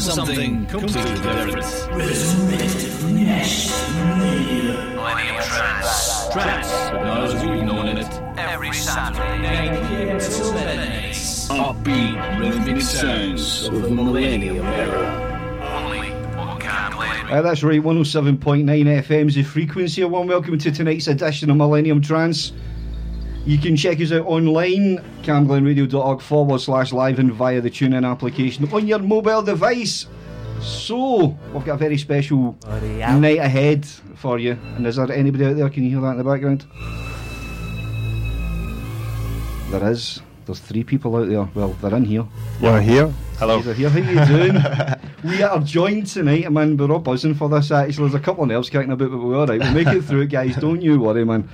something completely different. Millennium Trance. Trance, as we've known it. Every Saturday, 9 p.m. till midnight. Upbeat, rhythmic sounds of the Millennium Era. Uh, that's right, 107.9 FM's the frequency. A warm welcome to tonight's edition of Millennium Trance. You can check us out online, camglenradio.org forward slash live and via the TuneIn application on your mobile device. So, we've got a very special night ahead for you. And is there anybody out there? Can you hear that in the background? There is. There's three people out there. Well, they're in here. We're here. Hello. They're here. How you doing? we are joined tonight, I man. We're all buzzing for this. Actually, there's a couple of nerves kicking about, but we're all right. We'll make it through, guys. Don't you worry, man.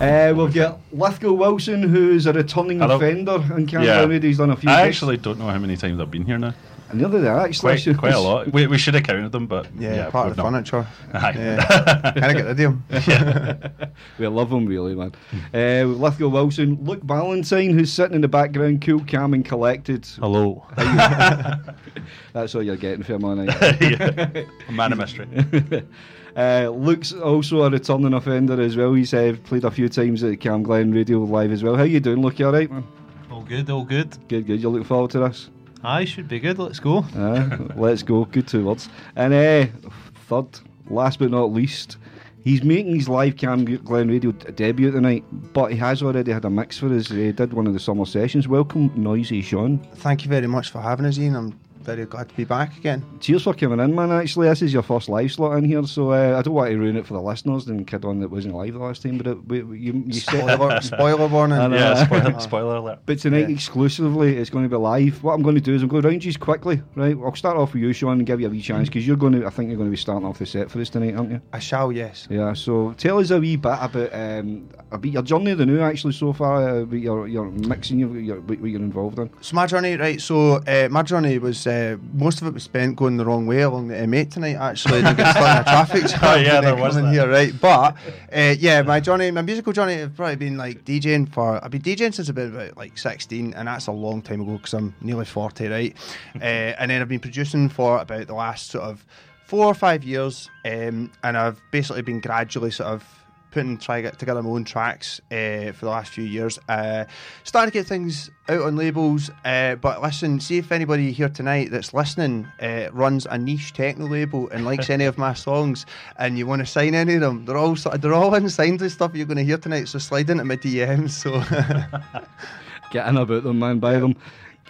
Uh, we've got Lithgow Wilson, who's a returning Hello. offender in Camp Yeah. yeah. He's done a few. I gigs. actually don't know how many times I've been here now. and the other day, actually, Quite, quite a lot. We, we should have counted them, but Yeah, yeah, part of the not. furniture. Aye. Yeah. Can I get rid of him? We love him, really, man. Uh, Lithgow Wilson, Luke Ballantyne, who's sitting in the background, cool, calm, and collected. Hello. That's all you're getting for my night. yeah. A man of mystery. Uh, Luke's also a returning offender as well. He's uh, played a few times at Cam Glen Radio Live as well. How you doing, Luke? You alright, man? All good, all good. Good, good. You're looking forward to this? I should be good. Let's go. Uh, let's go. Good two words. And uh, third, last but not least, he's making his live Cam Glen Radio debut tonight, but he has already had a mix for us. He did one of the summer sessions. Welcome, Noisy Sean. Thank you very much for having us, Ian. I'm very glad to be back again. Cheers for coming in, man. Actually, this is your first live slot in here, so uh, I don't want to ruin it for the listeners and kid on that wasn't live the last time. But it, we, we- you, you said, Spoiler, spoiler warning. I know. yeah, spoiler, spoiler alert. But tonight exclusively, it's going to be live. What I'm going to do is I'm going to round you quickly, right? I'll start off with you, Sean, and give you a wee chance because you're going to. I think you're going to be starting off the set for us tonight, aren't you? I shall, yes. Yeah. So tell us a wee bit about um, about your journey, the new actually so far, uh, about your your mixing, your, your what you're involved in. So my journey, right? So uh, my journey was uh, most of it was spent going the wrong way along the M8 tonight. Actually, to get stuck in a traffic jam. Oh, yeah, there was coming that. here, right? But uh, yeah, my journey, my musical journey, I've probably been like DJing for. I've been DJing since been about like 16, and that's a long time ago because I'm nearly 40, right? uh, and then I've been producing for about the last sort of four or five years, um, and I've basically been gradually sort of putting try get together my own tracks uh, for the last few years. Uh, starting to get things out on labels, uh, but listen, see if anybody here tonight that's listening uh, runs a niche techno label and likes any of my songs, and you want to sign any of them. They're all sort of- they're all unsigned and stuff you're going to hear tonight. So slide into my DMs. So Get in about them, man. Buy them.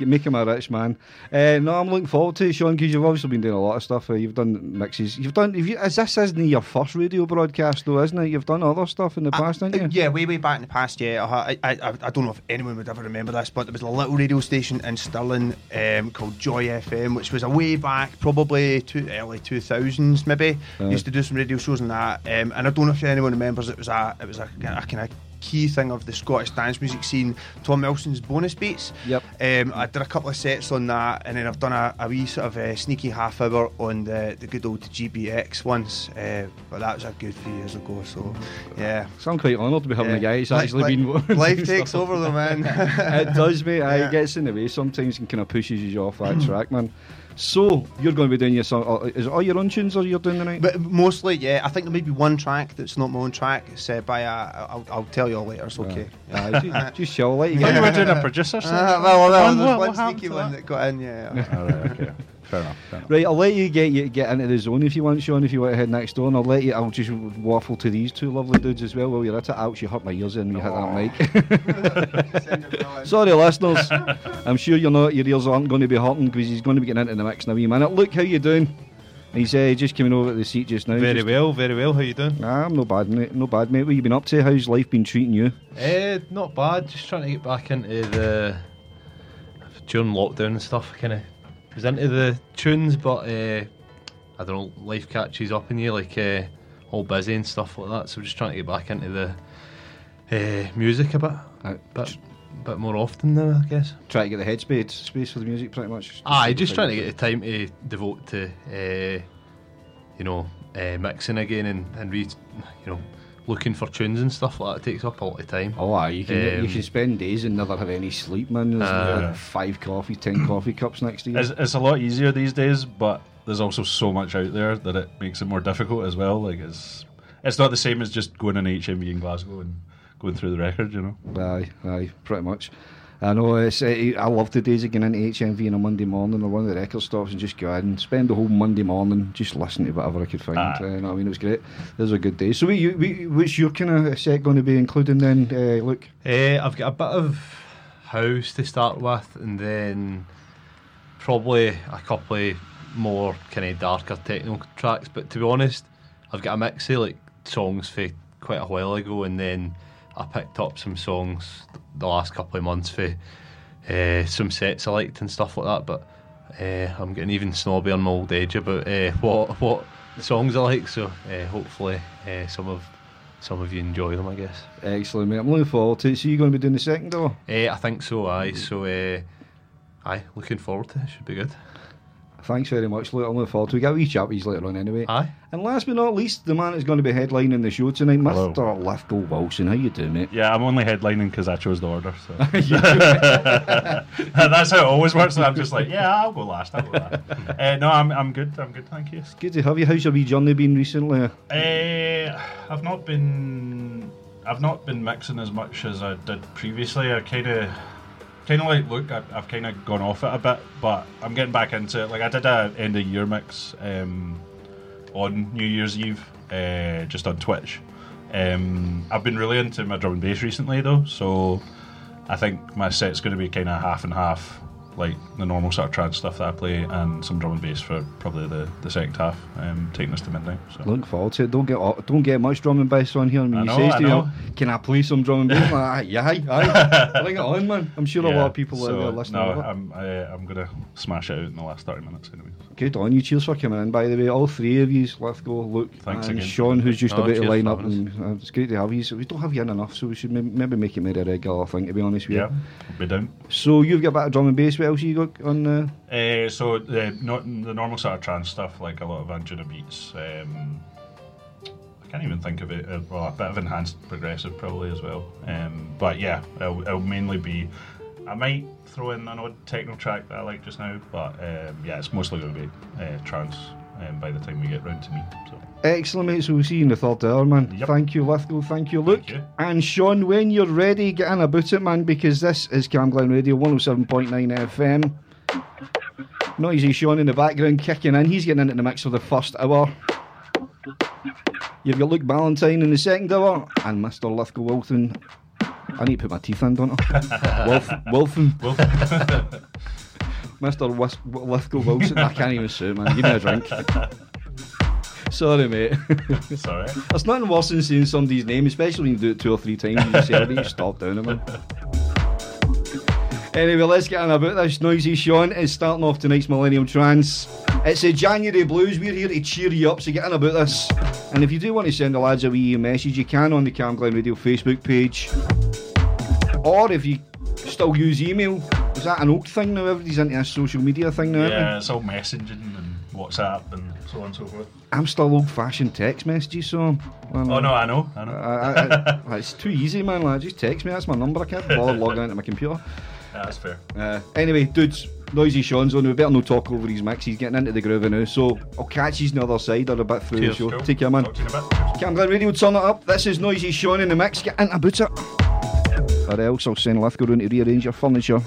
Make him a rich man. Uh, no, I'm looking forward to it, Sean, because you've obviously been doing a lot of stuff. Uh, you've done mixes. You've done. Have you, as this isn't your first radio broadcast, though, isn't it? You've done other stuff in the past, haven't you? Uh, yeah, way way back in the past. Yeah, I, I, I, I don't know if anyone would ever remember this, but there was a little radio station in Stirling um, called Joy FM, which was a way back, probably two, early two thousands, maybe. Uh. Used to do some radio shows on that, um, and I don't know if anyone remembers. It was a it was a, a kind of key thing of the Scottish dance music scene. Tom Wilson's bonus beats. Yep. Um, I did a couple of sets on that, and then I've done a, a wee sort of uh, sneaky half hour on the, the good old GBX once, uh, but that was a good few years ago. So, yeah. So I'm quite honoured to be having a guy who's actually li- been. life takes over the man. it does, mate. Yeah. It gets in the way sometimes and kind of pushes you off that track, man. So you're going to be doing your song. uh, Is it all your own tunes or you're doing the night? but mostly, yeah. I think there may be one track that's not my own track. It's uh, by a. I'll, I'll tell you all later. It's okay. Aye, just, just chill, like you I thought you get. were doing a producer set. Uh, well, well, What- there's what- one what happened sneaky to one that? that got in. Yeah. All right, okay. Fair enough. Fair enough. Right, I'll let you get you get into the zone if you want, Sean. If you want to head next door, and I'll let you. I'll just waffle to these two lovely dudes as well. While you're at it, ouch, you hurt my ears and you hit that mic. Sorry, listeners. I'm sure you're not. Your ears aren't going to be hurting because he's going to be getting into the mix in a wee minute. Look, how you doing? He's uh, just coming over to the seat just now. Very just, well, very well. How you doing? Nah, I'm no bad, mate. No bad, mate. What you been up to? How's life been treating you? Uh, not bad. Just trying to get back into the during lockdown and stuff. Kind of was into the tunes, but uh, I don't know. Life catches up in you, like uh, all busy and stuff like that. So we're just trying to get back into the uh, music a bit, Uh, bit, bit more often now, I guess. try to get the headspace space for the music, pretty much. Aye, just trying to get the time to devote to, uh, you know, uh, mixing again and, and re, you know, looking for tunes and stuff like that takes up a lot of time. Oh, aye, you can you Um, can spend days and never have any sleep, man. There's Uh, like five coffee, ten coffee cups next to you. It's, it's a lot easier these days, but there's also so much out there that it makes it more difficult as well. Like it's it's not the same as just going on HMV in Glasgow and going through the record, you know. Aye, aye, pretty much. I know. It's, uh, I love the days of getting into HMV on a Monday morning or one of the record stops and just go in and spend the whole Monday morning just listening to whatever I could find. Aye. Uh, you know what I mean? It was great. Those were good days. So, we, you, we, what's your kind of set going to be including then, uh, Luke? Uh, I've got a bit of house to start with, and then probably a couple of more kind of darker techno tracks. But to be honest, I've got a mix of like songs for quite a while ago, and then I picked up some songs the last couple of months for uh, some sets I liked and stuff like that. But uh, I'm getting even snobby on my old age about uh, what what songs I like. So hopefully some of some of you enjoy them. I guess. Excellent, mate. I'm looking forward to it. So, you're going to be doing the second, or? Uh, I think so, aye. So, aye, looking forward to it. Should be good. Thanks very much, Luke. I'm looking forward to it. We'll get a wee chat with you later on anyway. Aye. And last but not least, the man that's going to be headlining the show tonight, Hello. Mr. Lithgow Wilson. How you doing, mate? Yeah, I'm only headlining because I chose the order. So that's how it always works. And I'm just like, yeah, I'll go last. I'll go last. uh, no, I'm I'm good. I'm good. Thank you. Good to have you. How's your wee journey been recently? Uh, I've not been I've not been mixing as much as I did previously. I kind of kind of like look. I, I've kind of gone off it a bit, but I'm getting back into it. Like I did a end of year mix um, on New Year's Eve, uh, just on Twitch. Um, I've been really into my drum and bass recently though, so I think my set's going to be kind of half and half, like the normal sort of trance stuff that I play, and some drum and bass for probably the, the second half, um, taking us to midnight. So. Look forward to it. Don't get don't get much drum and bass on here. And when I you know, says I to you, know. can I play some drum and bass? Like, aye, yeah, aye, aye. Bring it on, man. I'm sure a lot of people so, out there listening. No, love it. I'm I, I'm gonna smash it out in the last thirty minutes anyway. so. Good on you. Cheers for coming in, by the way. All three of you, let's go. Luke Thanks and again. Sean, who's just Oh, about to line up. And, uh, it's great to have you. So we don't have you in enough, so we should maybe, maybe make it more a regular thing, to be honest with you. I'll be down. So you've got a bit of drum and bass. What else you got on uh, Uh, so the not the normal sort of trance stuff, like a lot of Anjunabeats. Um, I can't even think of it. Uh, well, a bit of enhanced progressive probably as well. Um, but yeah, it'll, it'll mainly be. I might throw in an odd techno track that I like just now, but um, yeah, it's mostly going to be uh, trance um, by the time we get round to me. So Excellent, mate. So we'll see you in the third hour, man. Yep. Thank you, Lithgow. Thank you, Luke. Thank you. And Sean, when you're ready, get in about it, man, because this is Cam Glen Radio 107.9 FM. Noisy Sean in the background kicking in. He's getting into the mix for the first hour. You've got Luke Ballantyne in the second hour, and Mr. Lithgow Wilson. I need to put my teeth in, don't I? Wilf, Wilson. Mr. Wis- Lithgow Wilson. I can't even say it, man. Give me a drink. Sorry, mate. sorry. There's nothing worse than saying somebody's name, especially when you do it two or three times. You say, "I need to stop doing it, man." Anyway, let's get on about this. Noisy Sean is starting off tonight's Millennium Trance. It's a January Blues. We're here to cheer you up, so get on about this. And if you do want to send the lads a wee message, you can on the Cam Glen Radio Facebook page. Or if you still use email, is that an old thing now? Everybody's into this social media thing now. Yeah, it's all messaging and WhatsApp and so on and so forth. I'm still old-fashioned text messages, so. well, Oh no, I know, I know. I, I, I, it's too easy, man. Like, just text me. That's my number. I can't bother logging into my computer. That's fair. Uh, anyway, dudes, noisy Sean's on. We better no talk over his mix. He's getting into the groove now. So I'll catch you on the other side or a bit through Cheers, the show. Cool. Take care, man. Talk to you in a bit. Cam Glen Radio, turn it up. This is noisy Sean in the mix. Get into about it. Or else I'll send Lithgow round to rearrange your furniture.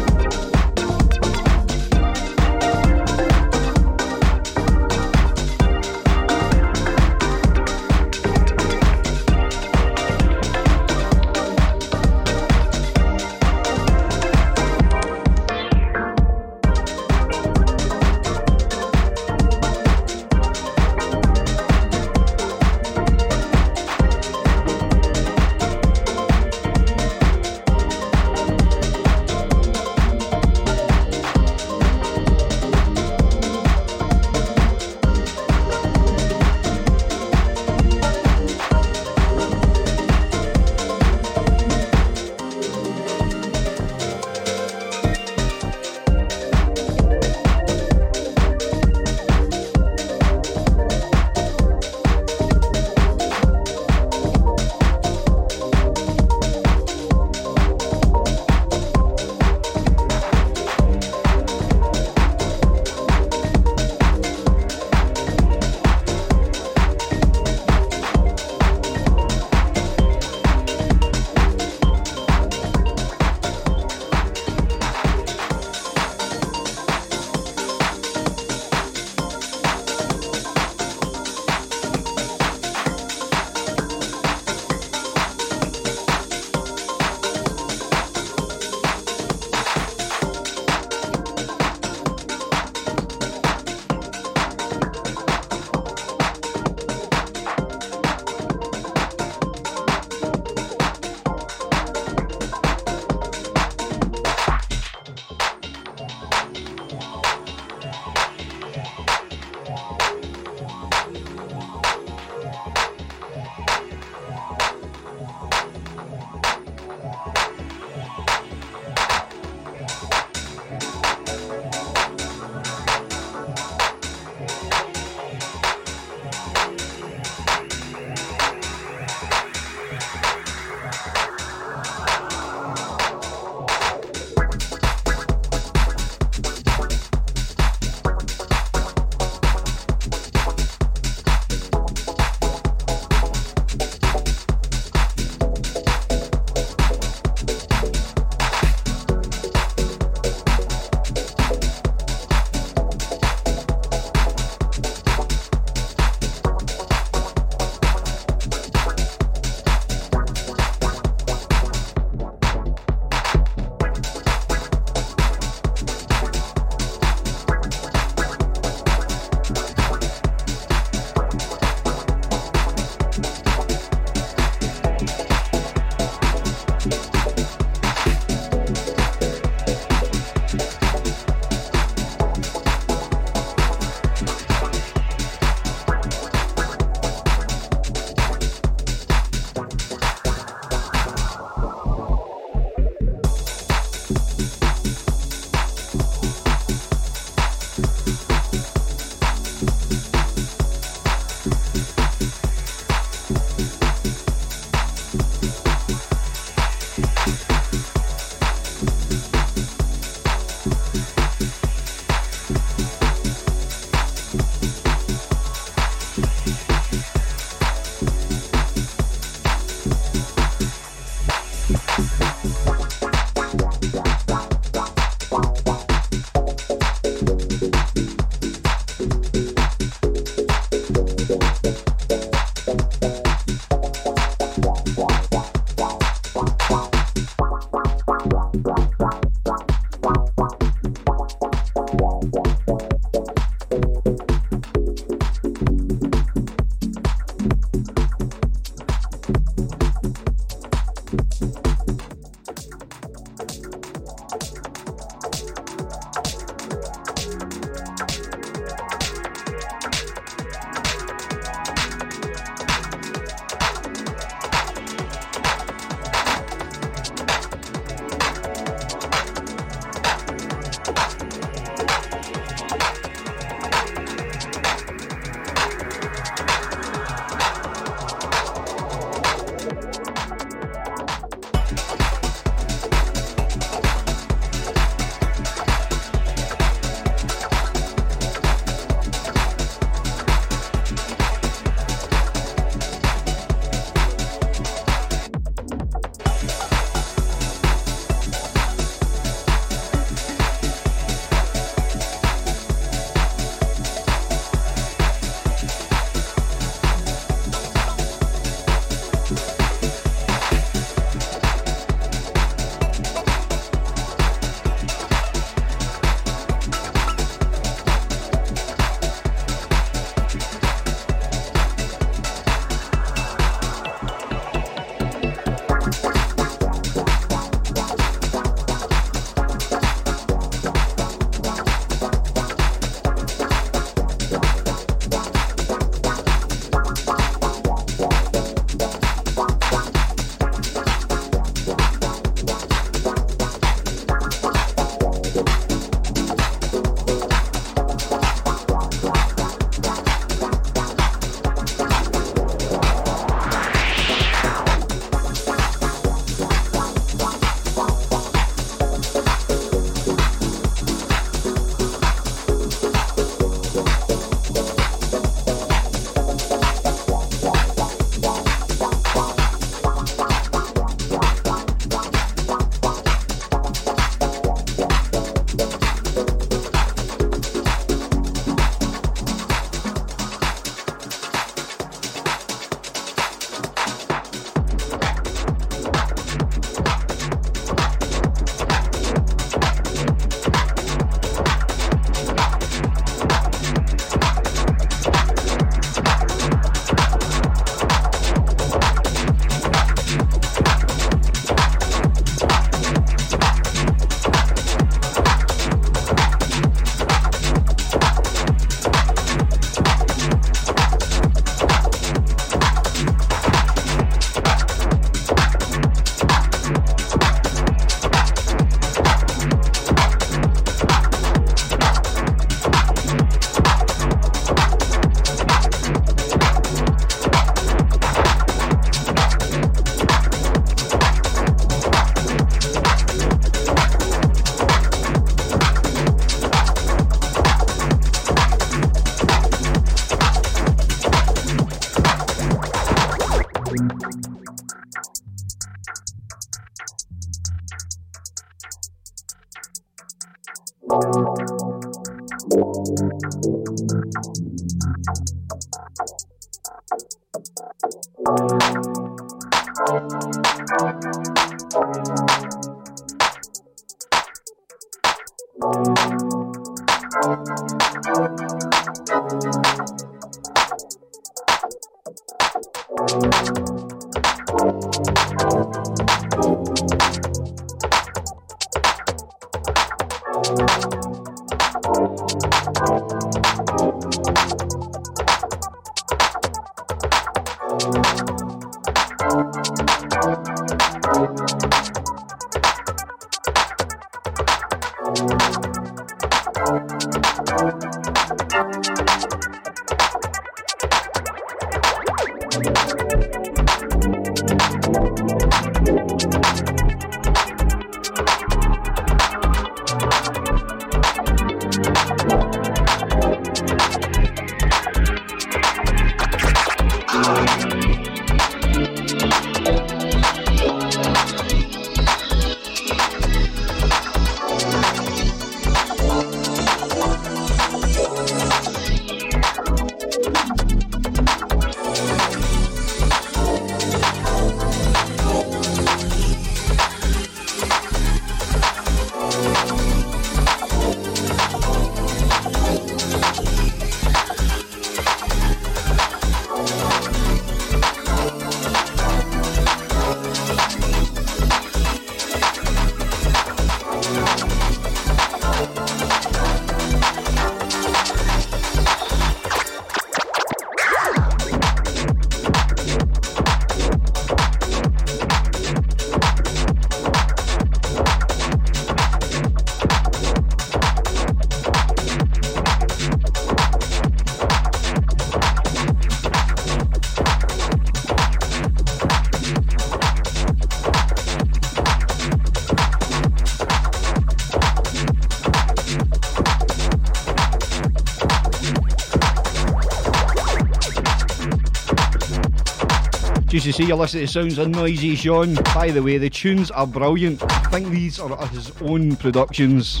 To say you're listening to Sounds of Noisy Sean. By the way, the tunes are brilliant. I think these are his own productions.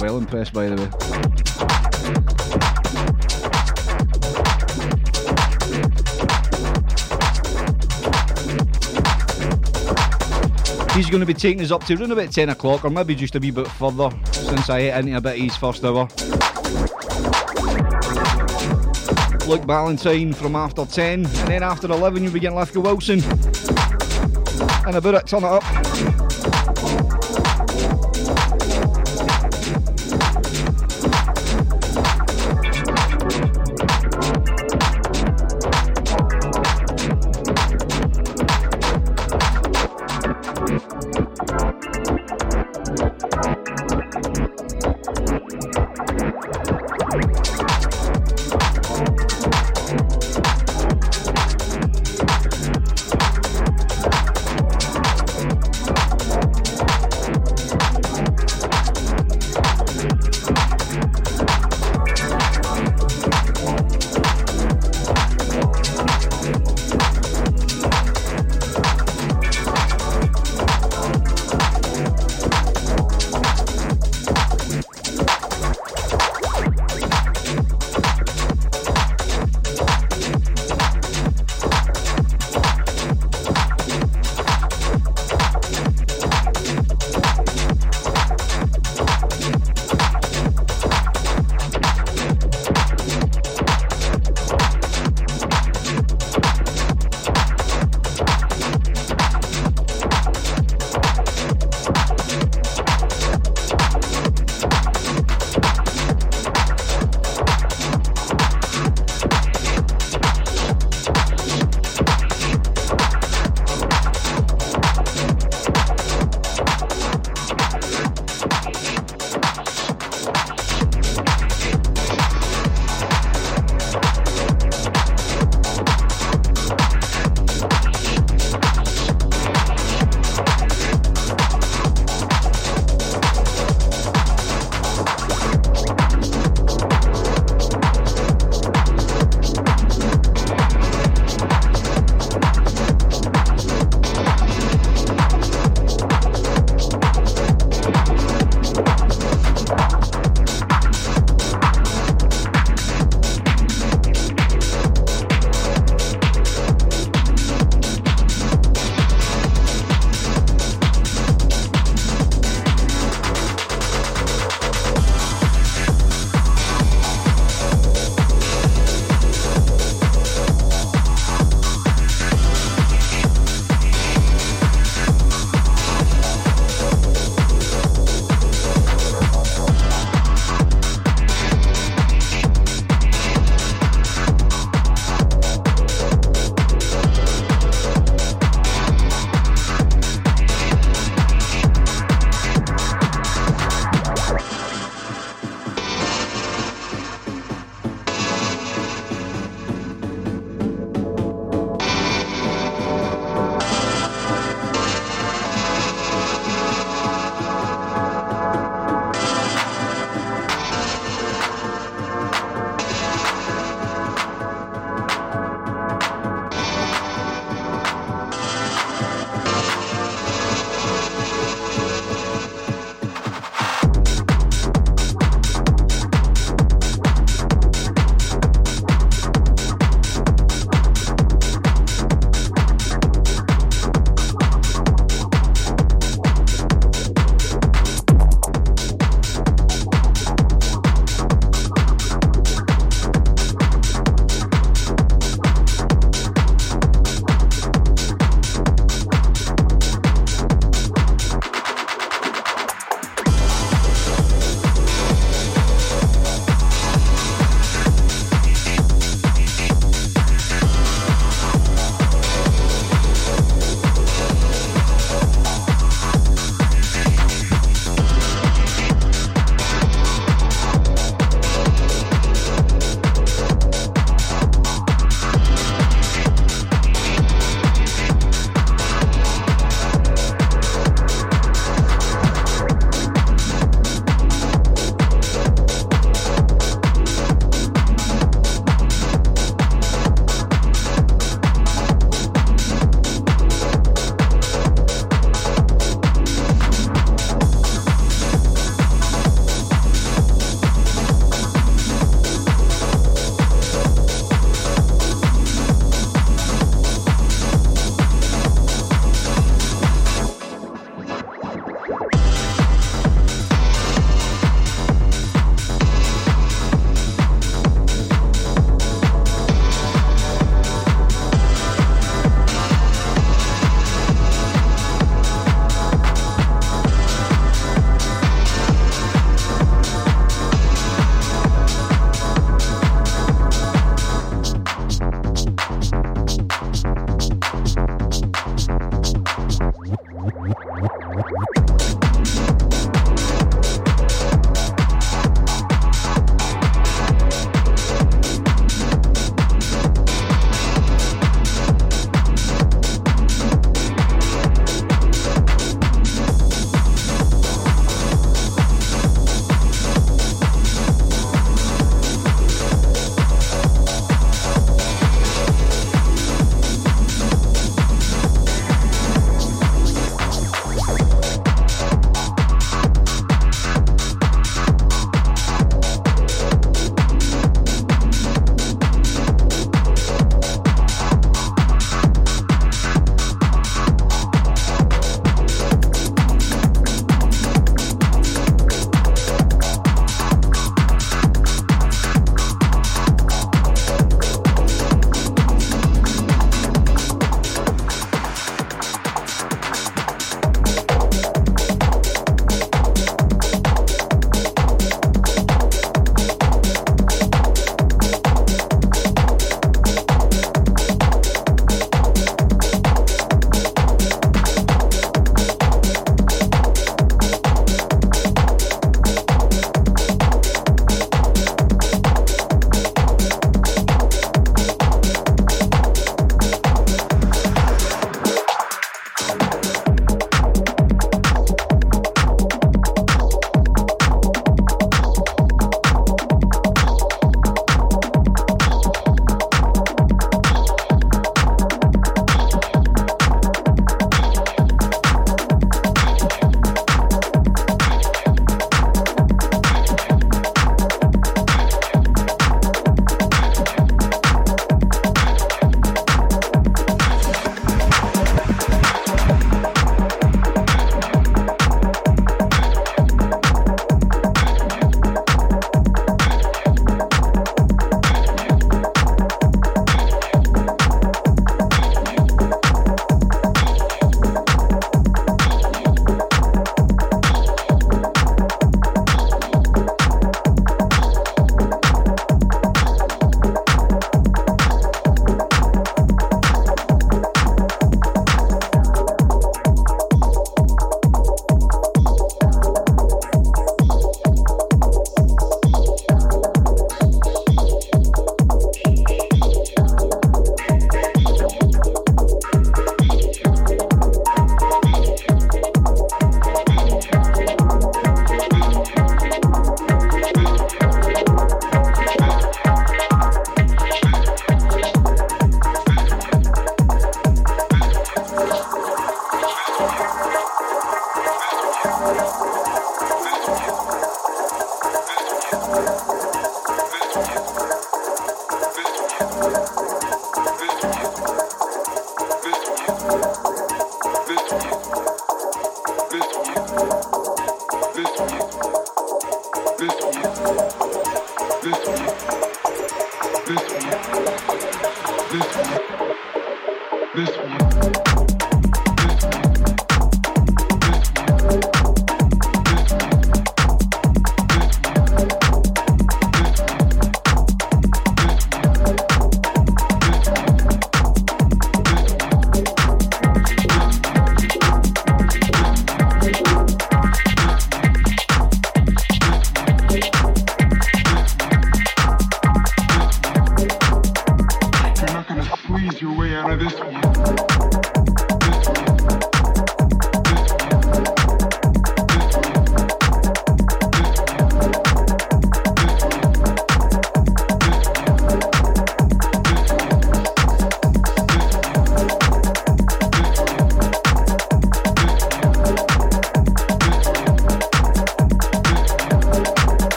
Well impressed, by the way. He's going to be taking us up to around about 10 o'clock, or maybe just a wee bit further, since I ate into a bit of his first hour. Luke Ballantyne from after 10, and then after 11 you'll be getting Lithgow Wilson. And about it, turn it up.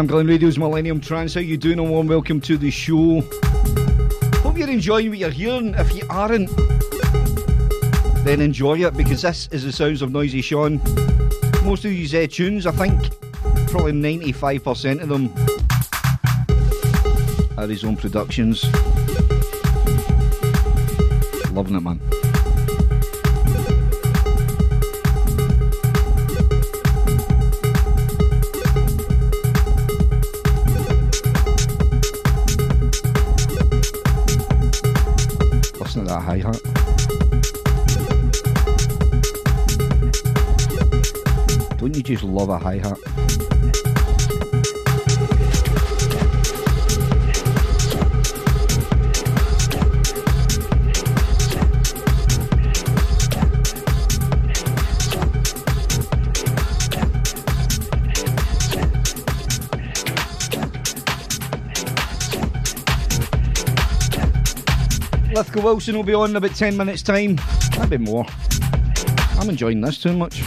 Camglen Radio's Millennium Trance. How you doing? A warm welcome to the show. Hope you're enjoying what you're hearing. If you aren't, then enjoy it because this is the sounds of Noisy Sean. Most of these uh, tunes, I think, probably 95% of them are his own productions. Loving it, man. you just love a hi hat. Lithgow Wilson will be on in about 10 minutes' time. Maybe more. I'm enjoying this too much.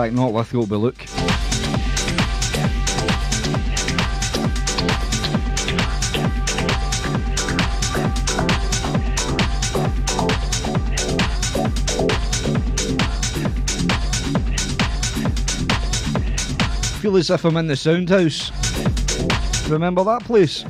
fact, not worth look. Feel as if I'm in the sound house. Remember that place?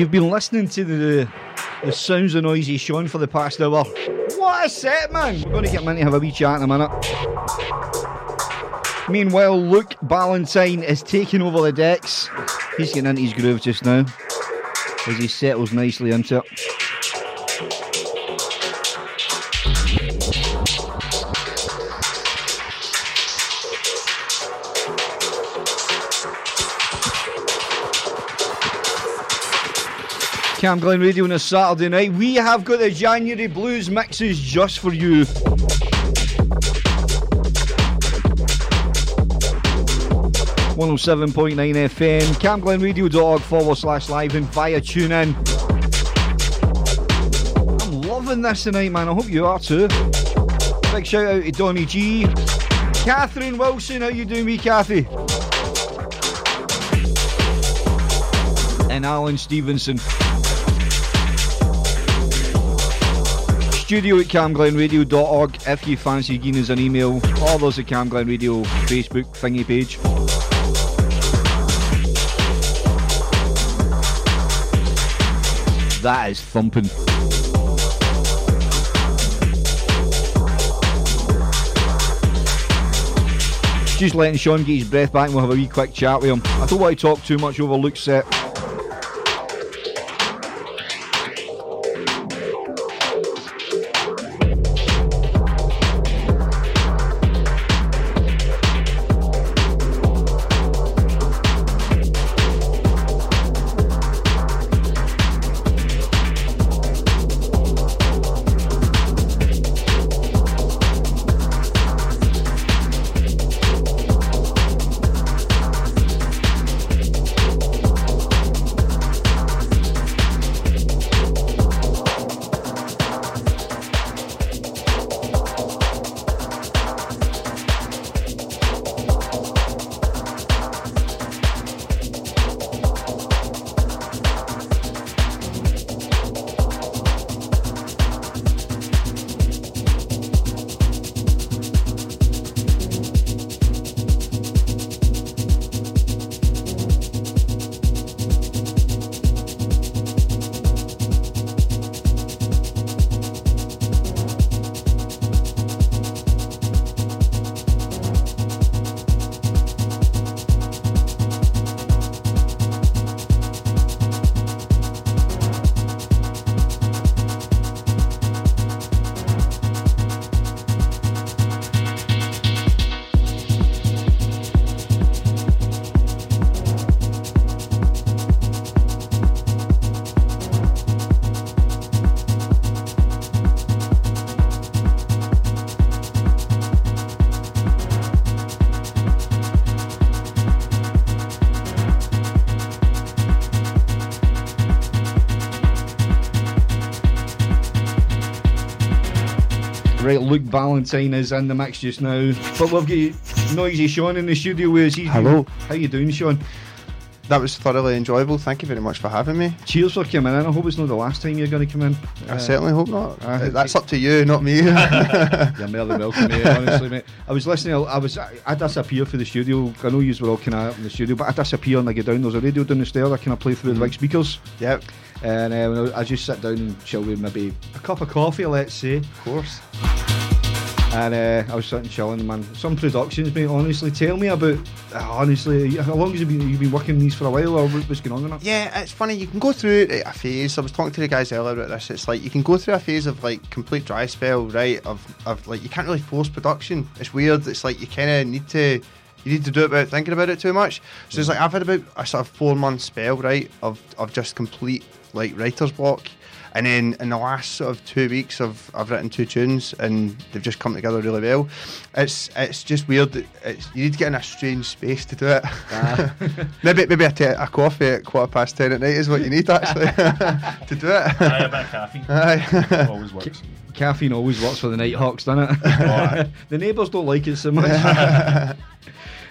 You've been listening to the the sounds of noisy Shaun for the past hour. What a set, man! We're going to get him in to have a wee chat in a minute. Meanwhile, Luke Ballantyne is taking over the decks. He's getting into his groove just now as he settles nicely into it. Camglen Radio on a Saturday night. We have got the January blues mixes just for you. One oh seven point nine FM, camglenradio.org forward slash live and via TuneIn. I'm loving this tonight, man. I hope you are too. Big shout out to Donny G. Catherine Wilson, how you doing, me, Kathy? And Alan Stevenson. Studio at camglenradio.org if you fancy giving us an email or there's a Camglen Radio Facebook thingy page. That is thumping. Just letting Shaun get his breath back and we'll have a wee quick chat with him. I don't want to talk too much over Luke's set. Right, Luke Valentine is in the mix just now. But we've got Noisy Shaun in the studio with us. He's Hello. How you doing, Shaun? That was thoroughly enjoyable. Thank you very much for having me. Cheers for coming in. I hope it's not the last time you're going to come in. I Uh, certainly hope not. uh, That's up to you, not me. You're more than welcome, mate. Honestly, mate. I was listening. I was. I disappear for the studio. I know you were all kind of up in the studio, but I disappear and I get down. There's a radio down the stairs. I kind of play through the big speakers, yep, and uh, when I I just sit down and chill with maybe a cup of coffee, let's say. of course. And uh, I was sitting chilling, man. Some productions, mate. Honestly, tell me about. Uh, honestly, how long has you been? You've been working these for a while, or what- what's going on in it? Yeah, it's funny. You can go through a phase. I was talking to the guys earlier about this. It's like you can go through a phase of like complete dry spell, right? Of, of like you can't really force production. It's weird. It's like you kind of need to you need to do it without thinking about it too much. So it's like I've had about a sort of four month spell, right, of of just complete like writer's block. And then in the last sort of two weeks, I've, I've written two tunes and they've just come together really well. It's it's just weird. It's, you need to get in a strange space to do it. Ah. maybe maybe a, te- a coffee at quarter past ten at night is what you need actually to do it. Aye, a bit of caffeine. Aye. Always works. Caffeine always works for the Nighthawks, doesn't it? Oh, aye. the neighbours don't like it so much.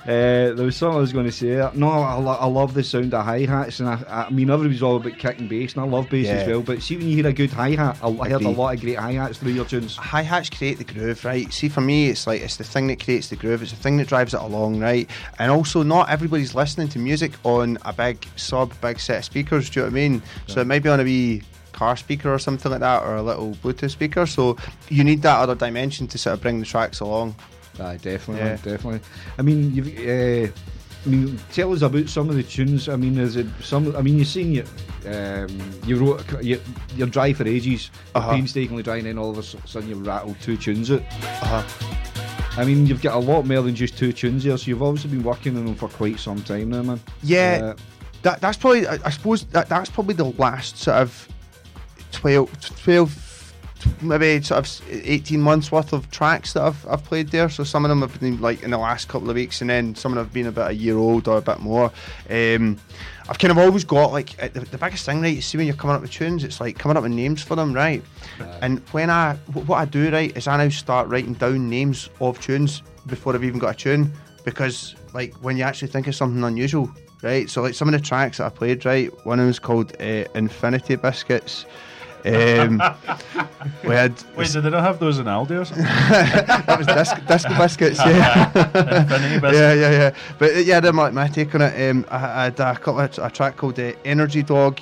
Uh, Uh, there was something I was going to say. No, I, lo- I love the sound of hi hats, and I, I mean, everybody's all about kick and bass, and I love bass as well. But see, when you hear a good hi hat, I, I heard a lot of great hi hats through your tunes. hi hats create the groove, right? See, for me, it's like it's the thing that creates the groove. It's the thing that drives it along, right? And also, not everybody's listening to music on a big sub, big set of speakers. Do you know what I mean? So it might be on a wee car speaker or something like that, or a little Bluetooth speaker. So you need that other dimension to sort of bring the tracks along. Aye, definitely, Yeah. definitely. I mean, you've. Uh, I mean, tell us about some of the tunes. I mean, is it some? I mean, you've seen you, um, you wrote, you, you're dry for ages, Uh-huh. painstakingly dry, and then all of a sudden you've rattled two tunes out. Uh-huh. I mean, you've got a lot more than just two tunes here, so you've obviously been working on them for quite some time now, man. Yeah, Uh, that, that's probably, I, I suppose, that, that's probably the last sort of 12, 12, maybe sort of 18 months worth of tracks that I've, I've played there. So some of them have been like in the last couple of weeks, and then some of them have been about a year old or a bit more. Um, I've kind of always got like uh, the, the biggest thing, right? You see when you're coming up with tunes, it's like coming up with names for them, right? And when I, what I do, right, is I now start writing down names of tunes before I've even got a tune because, like, when you actually think of something unusual, right? So, like, some of the tracks that I played, right, one of them was called uh, Infinity Biscuits. Um, we had Wait, did they not have those in Aldi or something? that was disc, disco biscuits, yeah. Biscuits. yeah, yeah, yeah. But uh, yeah, then my, my take on it, um, I, I had a, couple of, a track called uh, Energy Dog.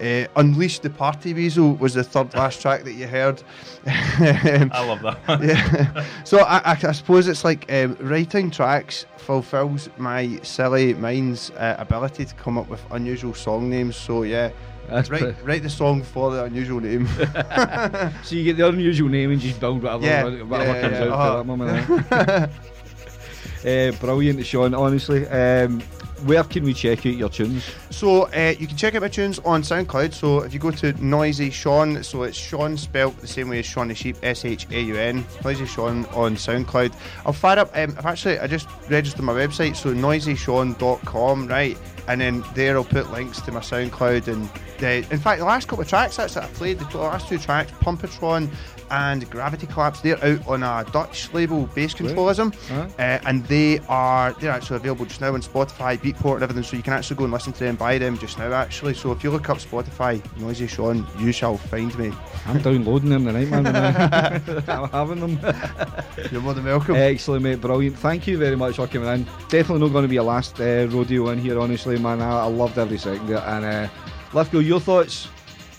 Uh, Unleash the Party Weasel was the third last track that you heard. Um, I love that one. yeah. So I, I, I suppose it's like um, writing tracks fulfills my silly mind's uh, ability to come up with unusual song names. So yeah, That's write, pretty- write the song for the unusual name. so you get the unusual name and just build whatever, Yeah, whatever yeah, comes yeah, out uh-huh. for that moment. uh, brilliant, Sean. Honestly, um, where can we check out your tunes? So uh, you can check out my tunes on SoundCloud. So if you go to Noisy Shaun, so it's Shaun spelt the same way as Shaun the Sheep, S H A U N, Noisy Shaun on SoundCloud. I'll fire up. Um, I've actually I just registered my website, so noisyshaun.com, right? And then there I'll put links to my SoundCloud and the, in fact the last couple of tracks that's that I played, the last two tracks, Pumpatron and Gravity Collapse, they're out on a Dutch label, Bass Controlism, Uh-huh. uh, and they are they're actually available just now on Spotify, Beatport, and everything. So you can actually go and listen to them, buy them just now. Actually, so if you look up Spotify, Noisy Shaun, you shall find me. I'm downloading them tonight, man. I'm having them. You're more than welcome. Excellent, mate. Brilliant. Thank you very much for coming in. Definitely not going to be a last uh, rodeo in here, honestly, man. I, I loved every second of it. And uh, Lithgow, your thoughts?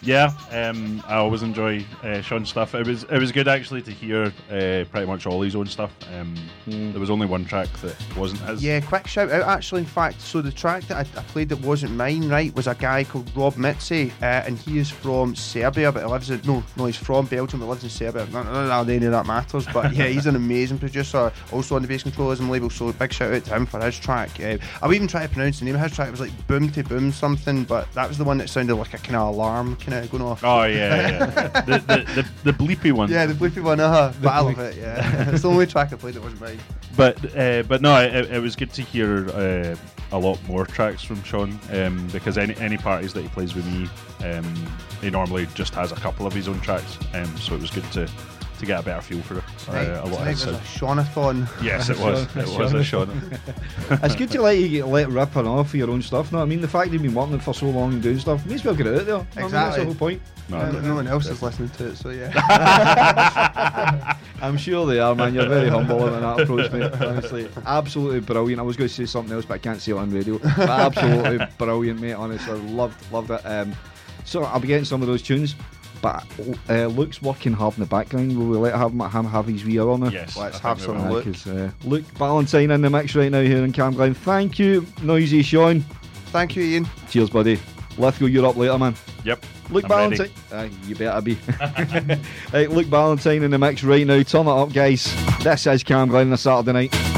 Yeah, um, I always enjoy uh, Shaun's stuff. It was it was good actually to hear uh, pretty much all his own stuff. Um, There was only one track that wasn't his. Yeah, quick shout out actually. In fact, so the track that I, I played that wasn't mine, right, was a guy called Rob Mitzi, uh, and he is from Serbia, but he lives in no, no, he's from Belgium, but lives in Serbia. Not, not that any of that matters, but yeah, he's an amazing producer, also on the Bass Controlism label. So big shout out to him for his track. Uh, I would even try to pronounce the name of his track. It was like Boom to Boom something, but that was the one that sounded like a kind of alarm kind of going off. Oh yeah, yeah. the, the, the the bleepy one. Yeah, the bleepy one, uh-huh. But I love it, yeah. it's the only track I played that wasn't mine. But uh, but no, it, it was good to hear uh, a lot more tracks from Shaun um, because any any parties that he plays with me, um, he normally just has a couple of his own tracks. Um, so it was good to to get a better feel for it. Tonight, Uh, a lot of tonight his was a sound. Shaunathon. Yes, it was. It was a Shaun. it's good to let you get let ripping off for your own stuff. No, I mean the fact you've been working it for so long and doing stuff, may as well get it out there. I mean, that's the whole point. No, Uh, no one else is listening to it, so yeah. I'm sure they are, man. You're very humble in that approach, mate. Honestly, absolutely brilliant. I was going to say something else, but I can't say it on radio. But absolutely brilliant, mate. Honestly, loved loved it. Um, so I'll be getting some of those tunes. But uh, Luke's working hard in the background. Will we let him, him have his wee hour now? yes. Let's I have think some will. Luke. Because uh, Luke Valentine in the mix right now here in Camglen. Thank you, Noisy Shaun. Thank you, Ian. Cheers, buddy. Lithgow, you're up later, man. Yep. Luke I'm ready. Valentine. Aye, you better be. right, Luke Valentine in the mix right now. Turn it up, guys. This is Camglen on a Saturday night.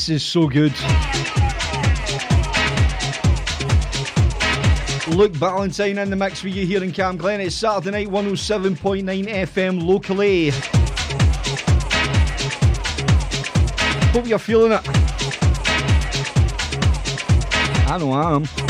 This is so good. Luke Valentine in the mix for you here in Camglen. It's Saturday night 107.9 FM locally. Hope you're feeling it. I know I am.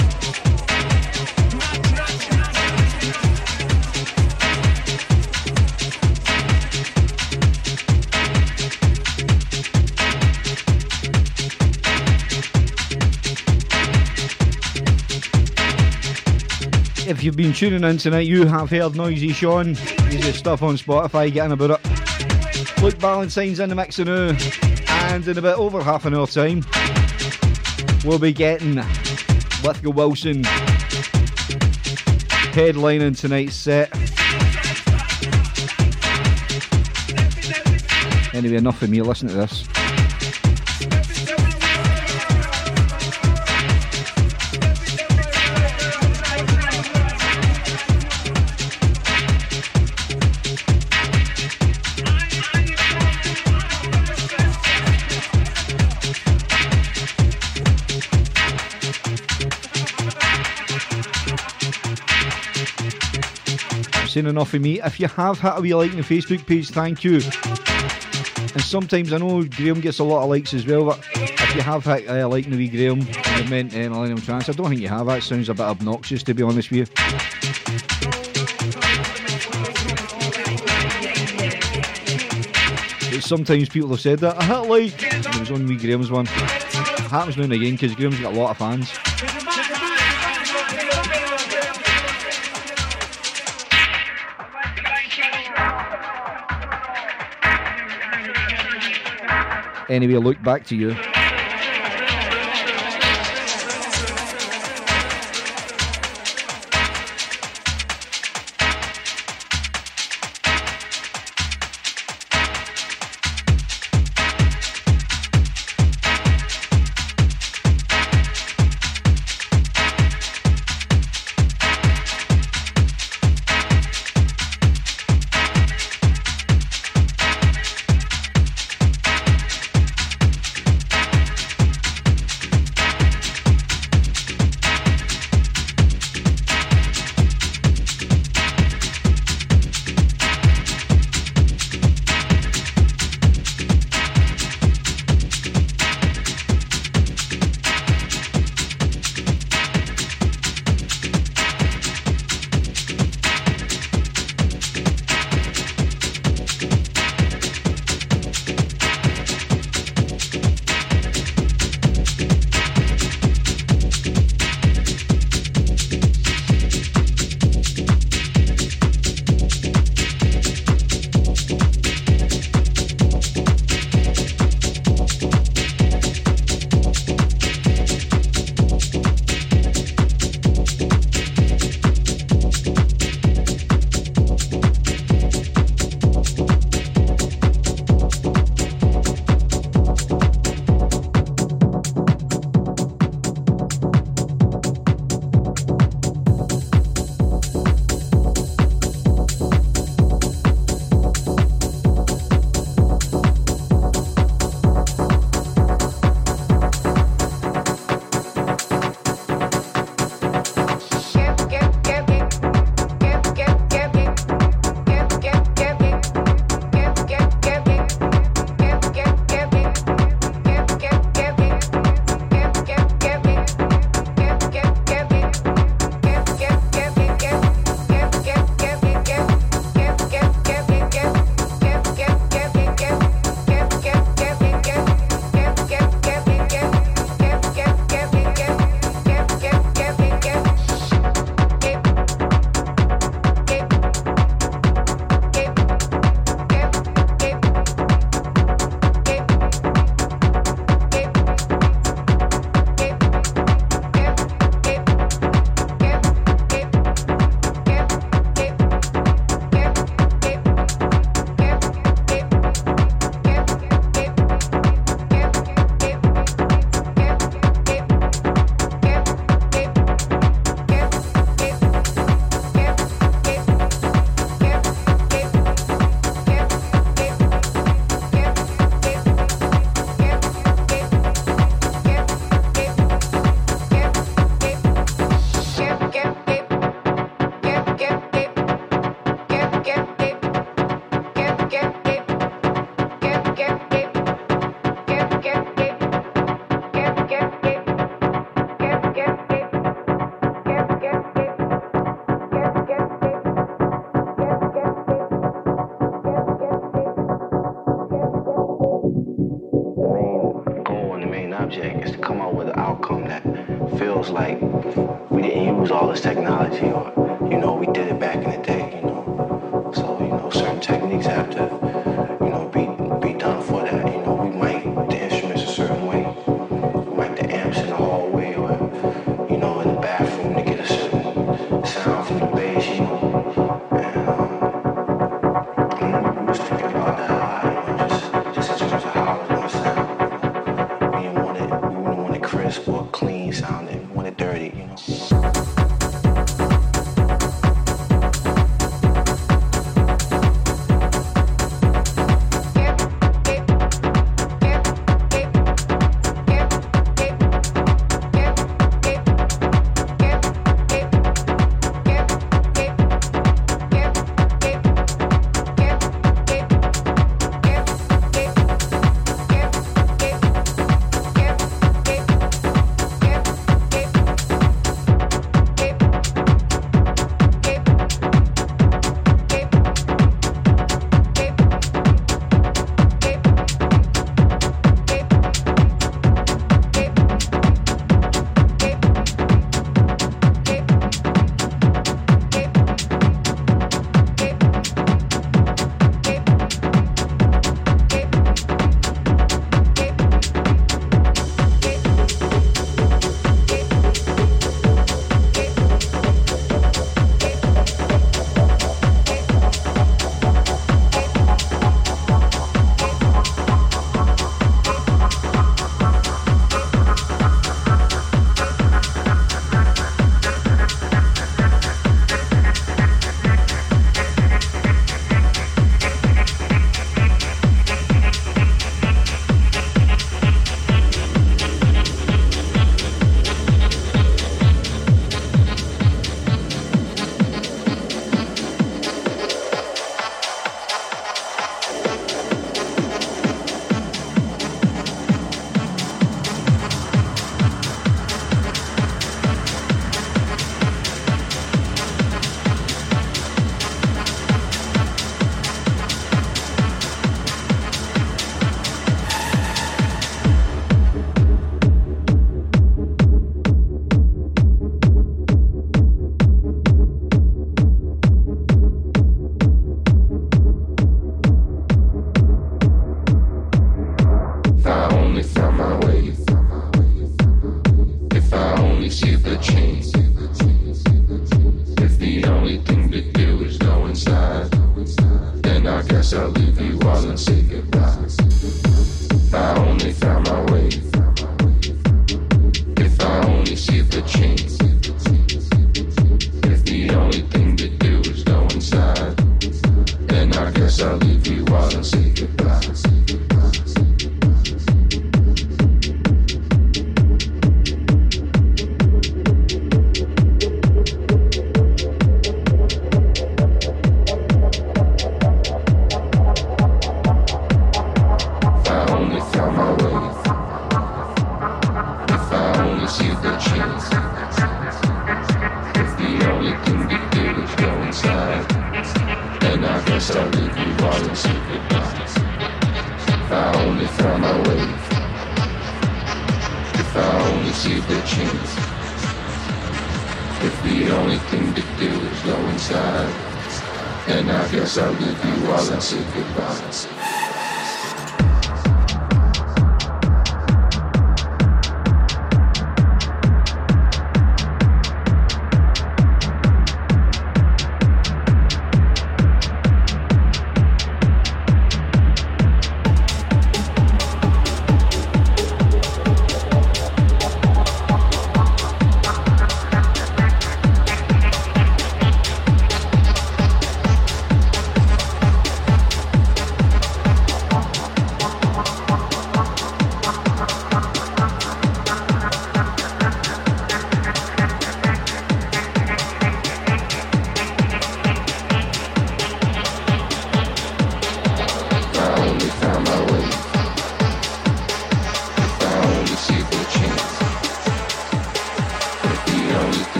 If you've been tuning in tonight, you have heard Noisy Shaun. He's got stuff on Spotify getting about it. Luke Valentine's in the mix now, and in about over half an hour time, we'll be getting Lithgow Wilson headlining tonight's set. Anyway, enough of me. Listen to this. Enough of me. If you have hit a wee like on the Facebook page, thank you. And sometimes I know Graham gets a lot of likes as well, but if you have hit a like on the wee Graham and you meant uh, Millennium I don't think you have. That sounds a bit obnoxious to be honest with you. Sometimes people have said that. I hit like. It was on wee Graham's one. It happens now and again because Graham's got a lot of fans. Anyway, look back to you.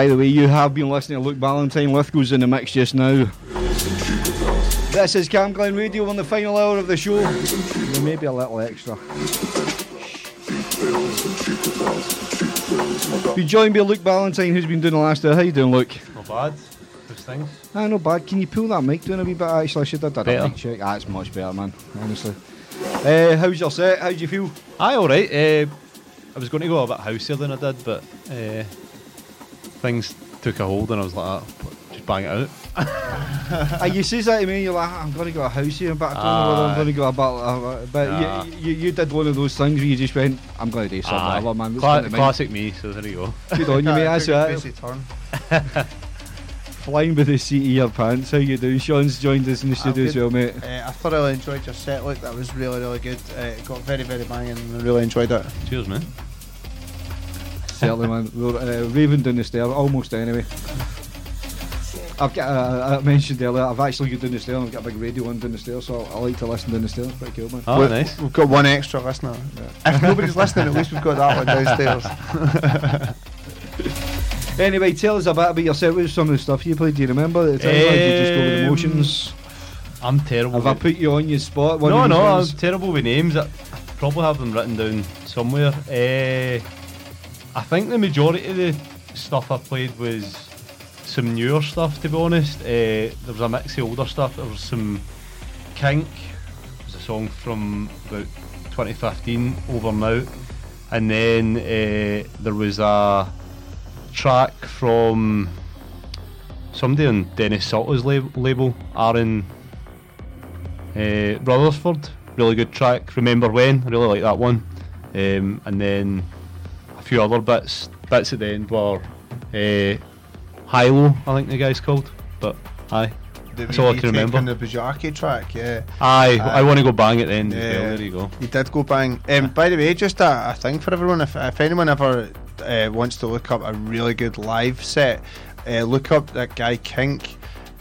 By the way, you have been listening to Luke Valentine. Lithgow's in the mix just now. This is Camglen Radio on the final hour of the show. Maybe a little extra. Be joined by Luke Valentine, who's been doing the last hour. How you doing, Luke? Not bad. Those things. Ah, no bad. Can you pull that mic down a wee bit? Actually, I should have done a Better. mic check. Ah, it's much better, man. Honestly. Uh, how's your set? How do you feel? Aye, all right. Uh, I was going to go a bit houseier than I did, but uh, things took a hold, and I was like, ah, just bang it out. Ah, you says that to me, you're like, "Ah, I'm going to go a house here, but I don't know whether I'm going to go a bit. Uh, but Nah. you, you, you did one of those things where you just went, I'm going to do something, Aye. other, man. Cla- going to mind? classic me. So there you go. Good on you, mate. Yeah, That's took a it. crazy turn. Flying with the seat of your pants. How you doing? Shaun's joined us in the studio as good. well, mate. Uh, I thoroughly enjoyed your set. Look, that was really, really good. Uh, it got very, very banging. and I really enjoyed it. Cheers, man. Certainly, man. We're uh, raving down the stair, almost anyway. I've got, uh, I mentioned earlier, I've actually got down the stairs and I've got a big radio on down the stairs, so I like to listen down the stairs. Pretty cool, man. Oh, We've- nice. We've got one extra listener. If nobody's listening, at least we've got that one downstairs. Anyway, tell us a bit about yourself. What was some of the stuff you played? Do you remember at the time? or did you just go with the Um. I'm terrible. Have I put you on your spot? One no, of these no, I'm terrible with names. I probably have them written down somewhere. Uh, I think the majority of the stuff I played was some newer stuff, to be honest. Uh, there was a mix of older stuff. There was some Kink. It was a song from about 2015, Over Now. And then uh, there was a track from somebody on Denis Sulta's lab- label, Aaron uh, Rutherford, really good track. Remember when? I really like that one. Um, and then few other bits. Bits at the end were uh, Hilo, I think the guy's called. But aye, The that's all I can remember. On the Bujaki track, yeah. Aye. I want to go bang at the end. Yeah. well, There you go. You did go bang. Um, by the way, just a, a thing for everyone. If, if anyone ever uh, wants to look up a really good live set, uh, look up that guy Kink.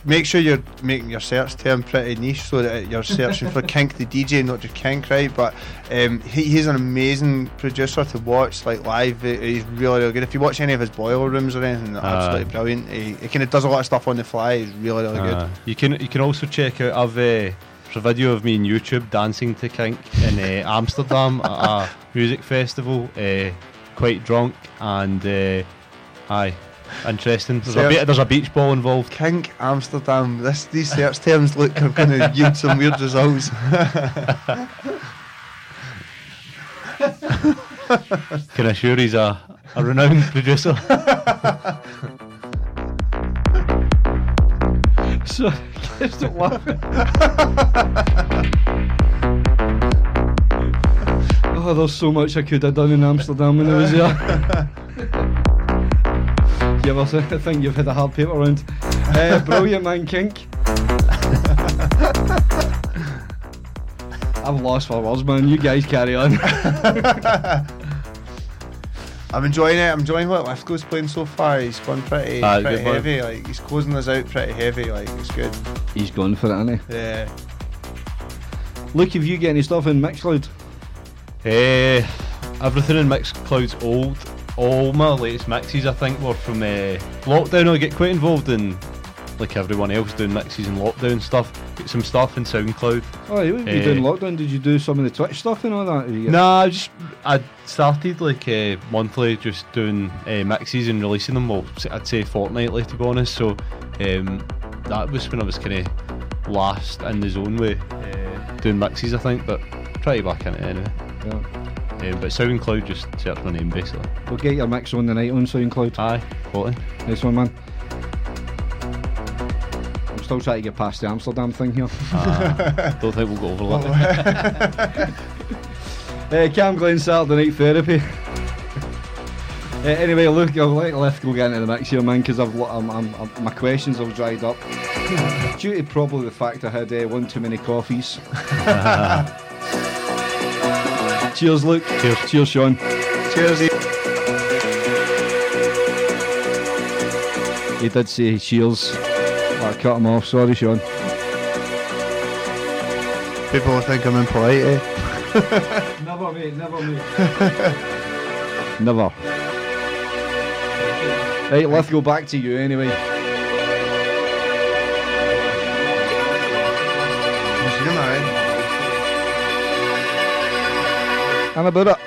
Make sure you're making your search term pretty niche so that you're searching for Kink the DJ, not just Kink, right? But um, he, he's an amazing producer to watch, like live. He's really, really good. If you watch any of his boiler rooms or anything, they're absolutely brilliant. He, he kind of does a lot of stuff on the fly. He's really, really good. Uh, you can you can also check out I've uh, there's a video of me on YouTube dancing to Kink in uh, Amsterdam at a music festival, uh, quite drunk and uh, aye, interesting. There's a, be- there's a beach ball involved. Kink Amsterdam. This these search terms look are going to yield some weird results. Can I assure he's a, a renowned producer. So, stop laughing. oh, there's so much I could have done in Amsterdam when I was there. you ever say- I think you've had a hard paper round. Uh, brilliant, man, Kink. I'm lost for words, man. You guys carry on. I'm enjoying it. I'm enjoying what Lithgow's playing so far. He's gone pretty, Ah, pretty heavy. Like he's closing us out pretty heavy. Like it's good. He's gone for it, hasn't he? Yeah. Look, if you get any stuff in Mixcloud, Uh, everything in Mixcloud's old. All my latest mixes, I think, were from uh, lockdown. I get quite involved in, like everyone else, doing mixes and lockdown stuff. Get some stuff in SoundCloud. oh, you, you Eh. doing lockdown? Did you do some of the Twitch stuff and all that? Did you get- Nah, I just I started like uh, monthly, just doing uh, mixes and releasing them. Well, I'd say fortnightly to be honest. So um, that was when I was kind of last in the zone with uh, doing mixes, I think. But try to back in it anyway. Yeah. Um, but SoundCloud, just search my name basically. We'll get your mix on the night on SoundCloud. Aye, quality. Nice one, man. I'm still trying to get past the Amsterdam thing here. Ah, don't think we'll go over that. uh, Camglen Saturday Night Therapy. Uh, anyway, look, I'll let Lithgow get into the mix here, man, because I've, I'm, I'm, I'm, my questions have dried up. Due to probably the fact I had uh, one too many coffees. Cheers, Luke. Cheers. Cheers, Shaun. Cheers. He did say cheers. I cut him off. Sorry, Shaun. People will think I'm impolite. Eh? Never, mate. Never, mate. never. Right, let's go back to you anyway. You know, man. And about it.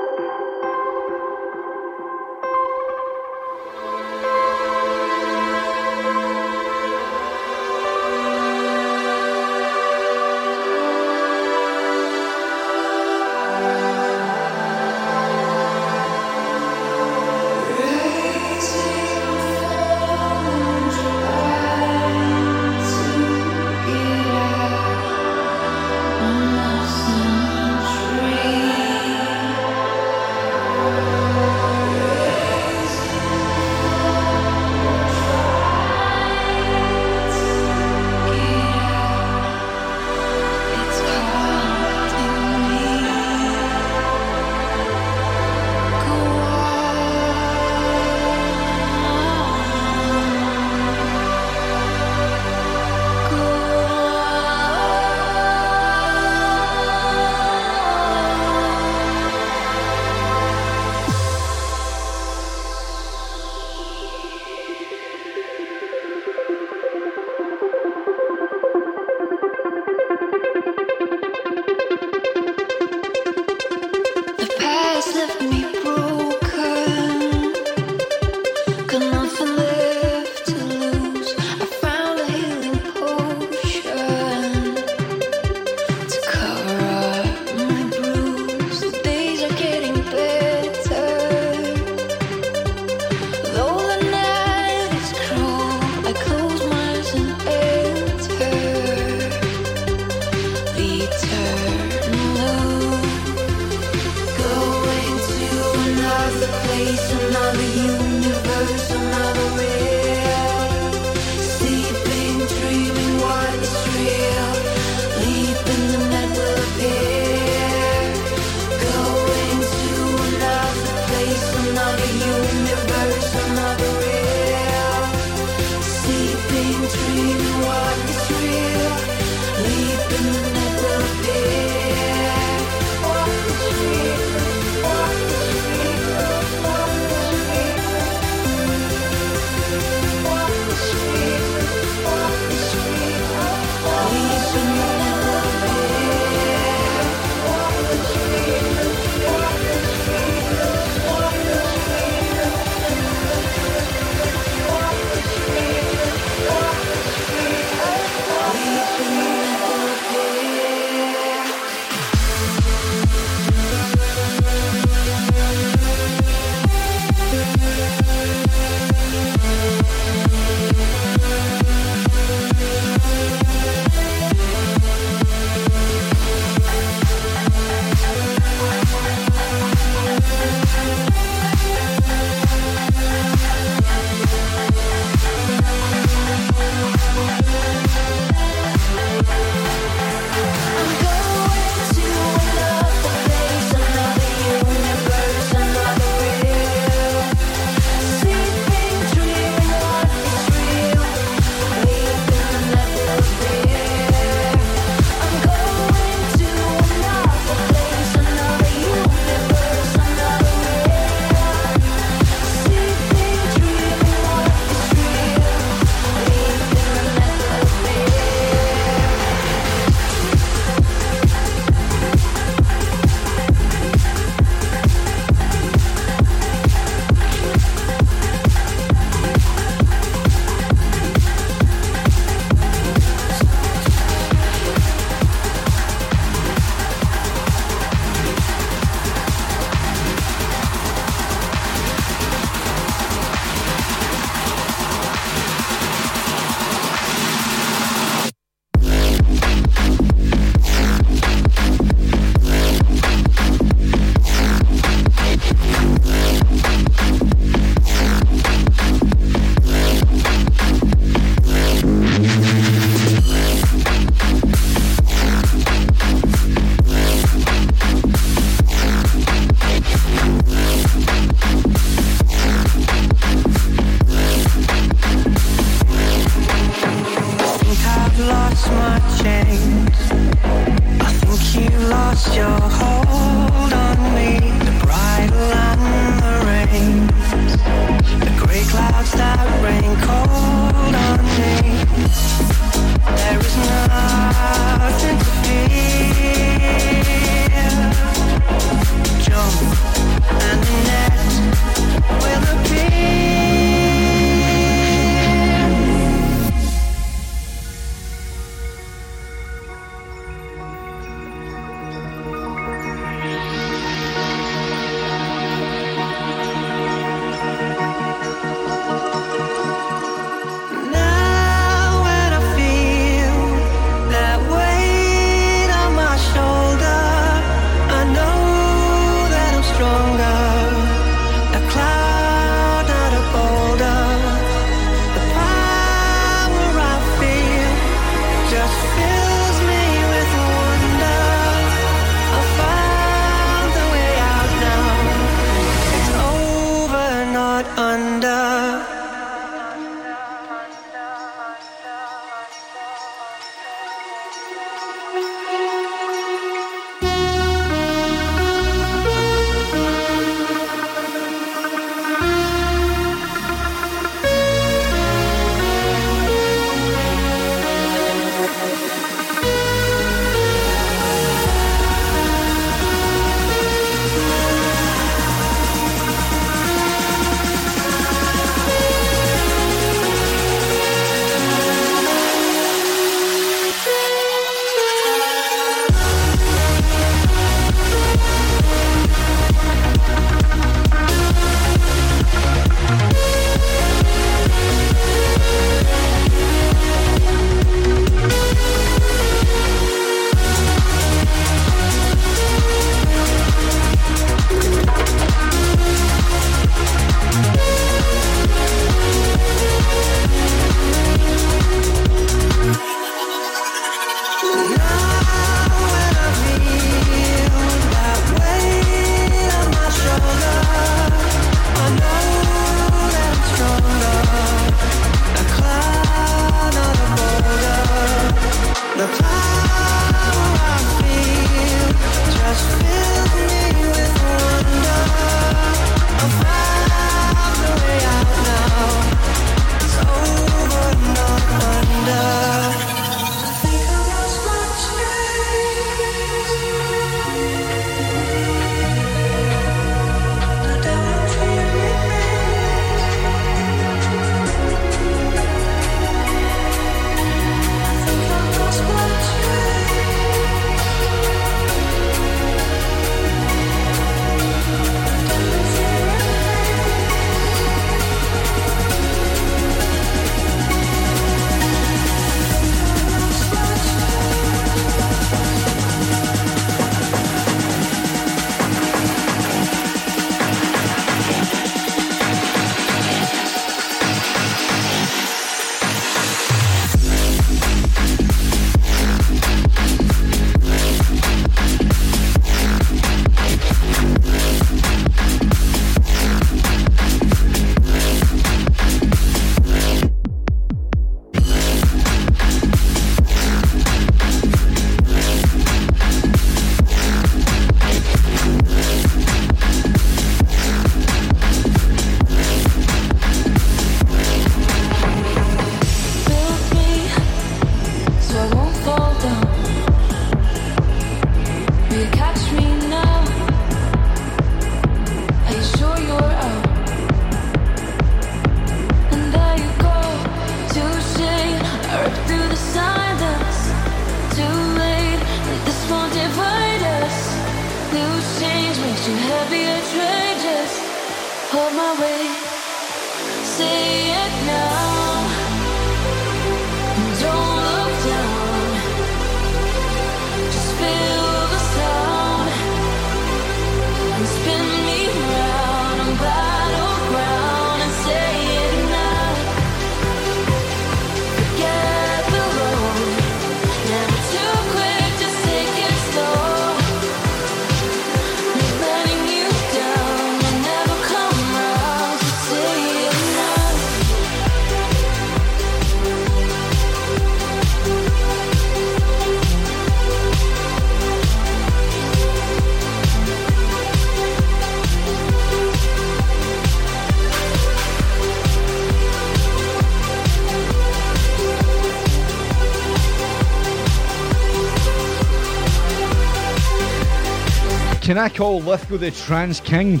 Can I call Lithgow the trance king?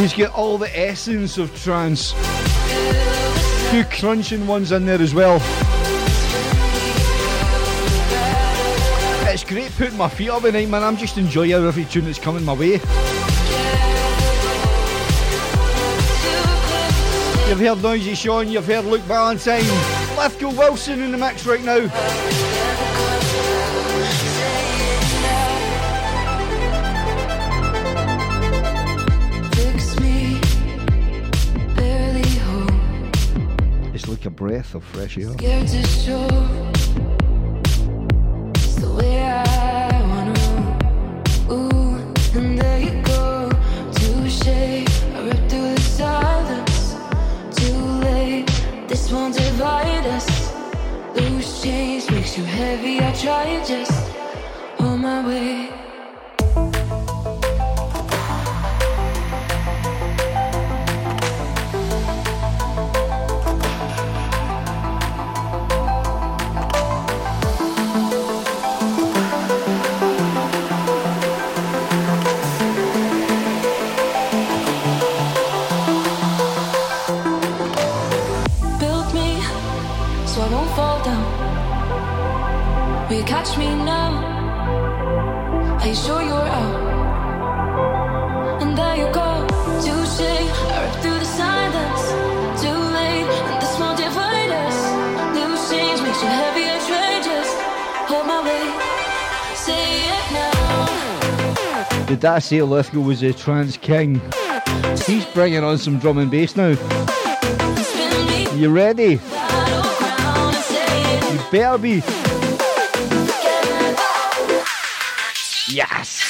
He's got all the essence of trance. Few crunching ones in there as well. It's great putting my feet up at night, man. I'm just enjoying every tune that's coming my way. You've heard Noisy Shaun, you've heard Luke Valentine. Lithgow Wilson in the mix right now. Fix me, barely home. It's like a breath of fresh air. You heavy. I try and just hold my way. You catch me now? Are you sure you're out? And there you go, touche. I ripped through the silence. Too late, and this won't divide us. Loose change makes you heavy. I try just hold my way. Say it now. Did I say Lithgow was a trance king? He's bringing on some drum and bass now. You ready? battleground and say it You better be. Yes.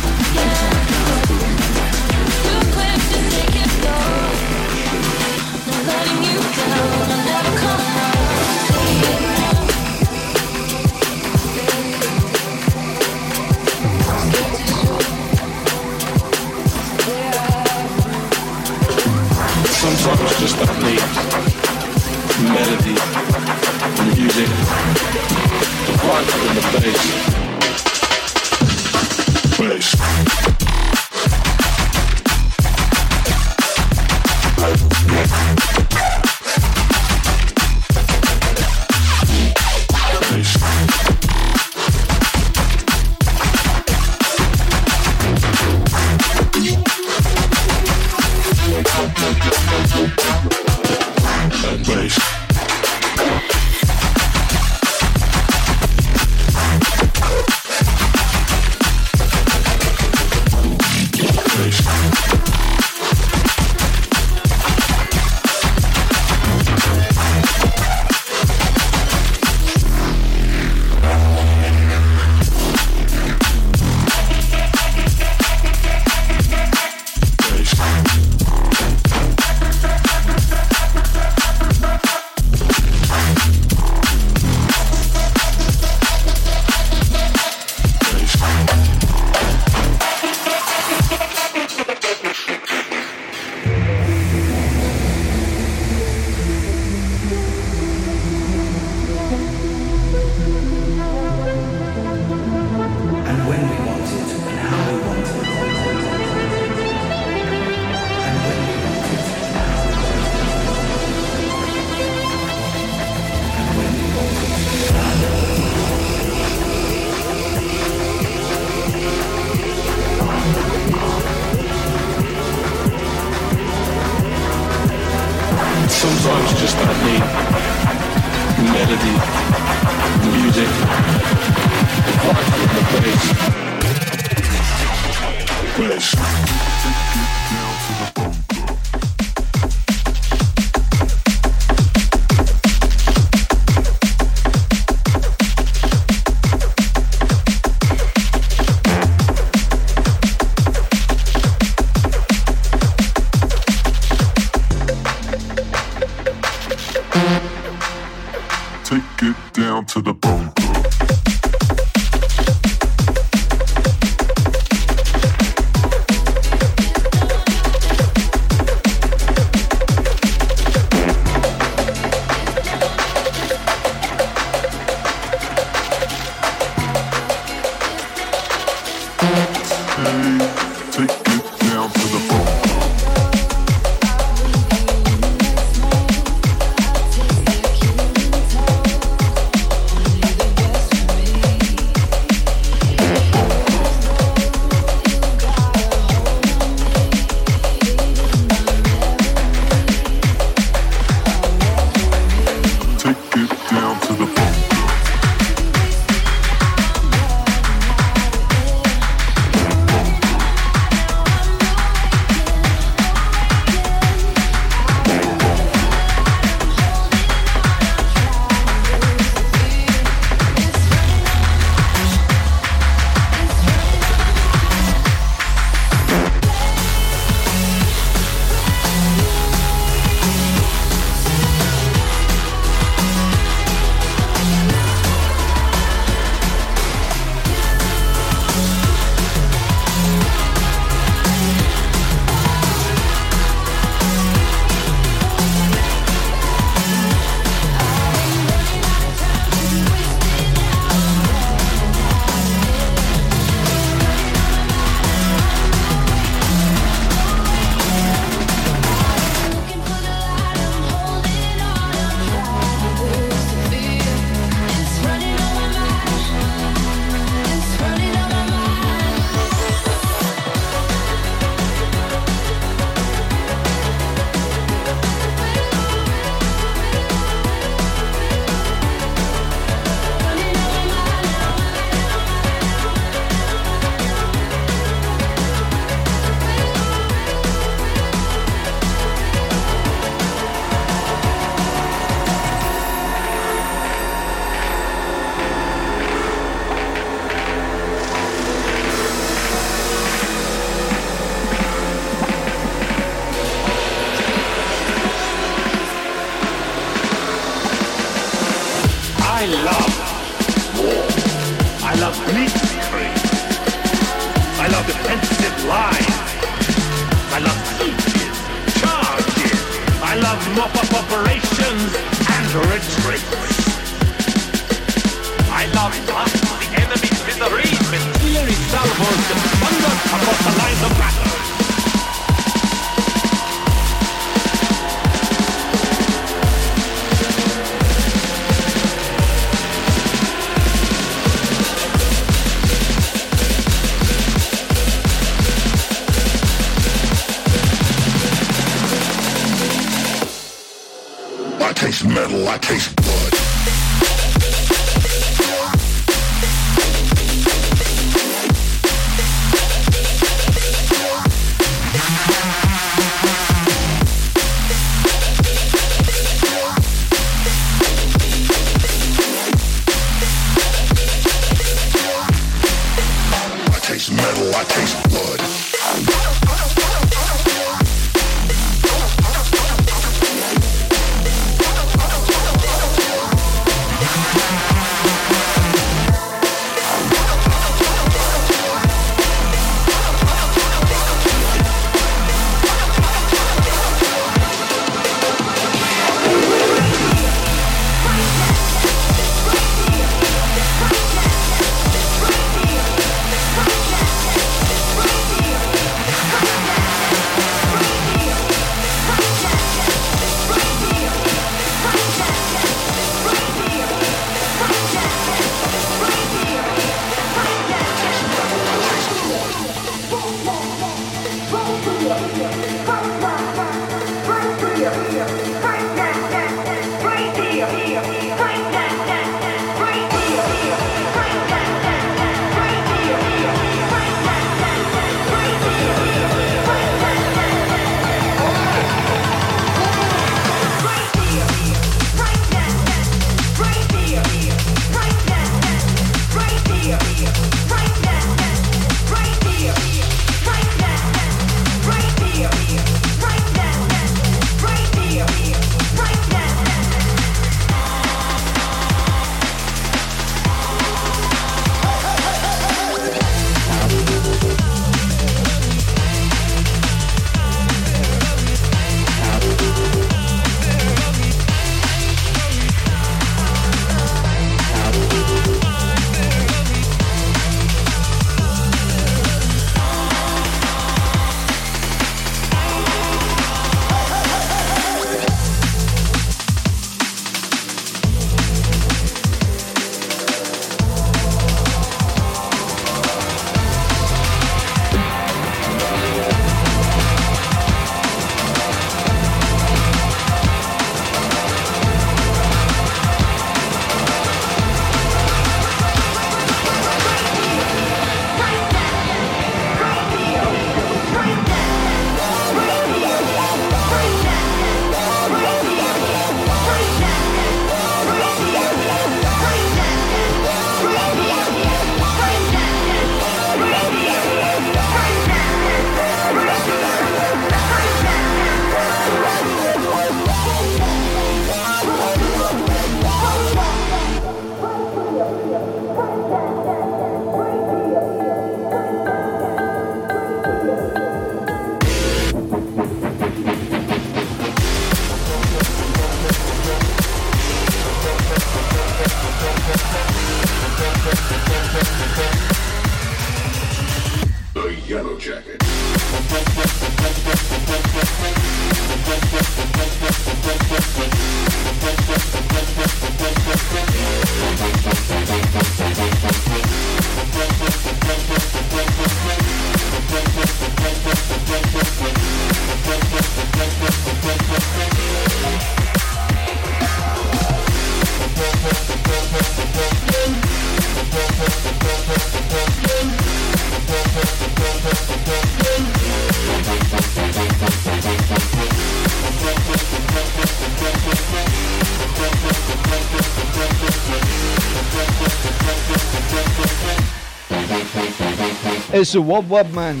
It's the Wub Wub Man.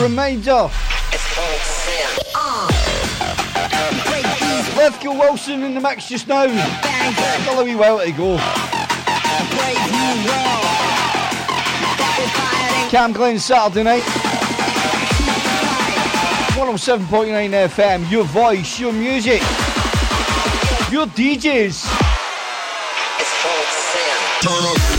Reminder. Lithgow Wilson in the mix just now. Follow me while to go. Camglen Saturday night. 107.9 FM, your voice, your music, your DJs. Turn up.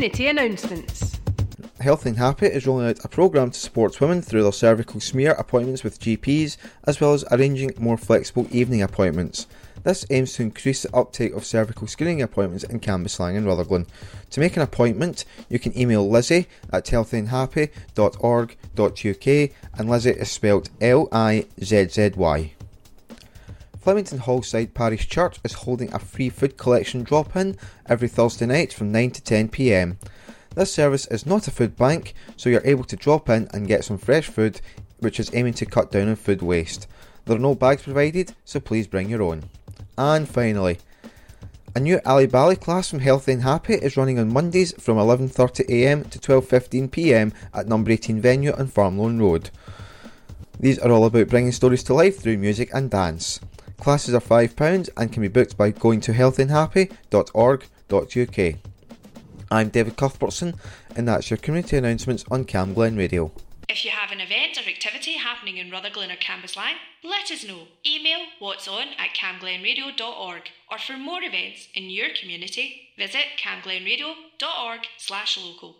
Community announcements. Healthy and Happy is rolling out a programme to support women through their cervical smear appointments with GPs, as well as arranging more flexible evening appointments. This aims to increase the uptake of cervical screening appointments in Cambuslang and Rutherglen. To make an appointment, you can email Lizzie at healthyandhappy.org.uk and Lizzie is spelled L I Z Z Y. Flemington Hallside Parish Church is holding a free food collection drop in every Thursday night from 9 to 10 pm. This service is not a food bank, so you're able to drop in and get some fresh food, which is aiming to cut down on food waste. There are no bags provided, so please bring your own. And finally, a new Ali Bali class from Healthy and Happy is running on Mondays from 11.30am to 12.15pm at number 18 venue on Farmeloan Road. These are all about bringing stories to life through music and dance. Classes are £5 and can be booked by going to healthyandhappy.org.uk. I'm David Cuthbertson, and that's your community announcements on Camglen Radio. If you have an event or activity happening in Rutherglen or Cambuslang, let us know. Email what's on at camglenradio.org or for more events in your community, visit camglenradio.org slash local.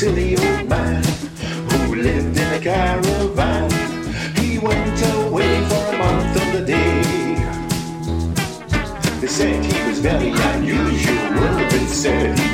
silly old man who lived in a caravan. He went away for a month on the day. They said he was very unusual. They said he was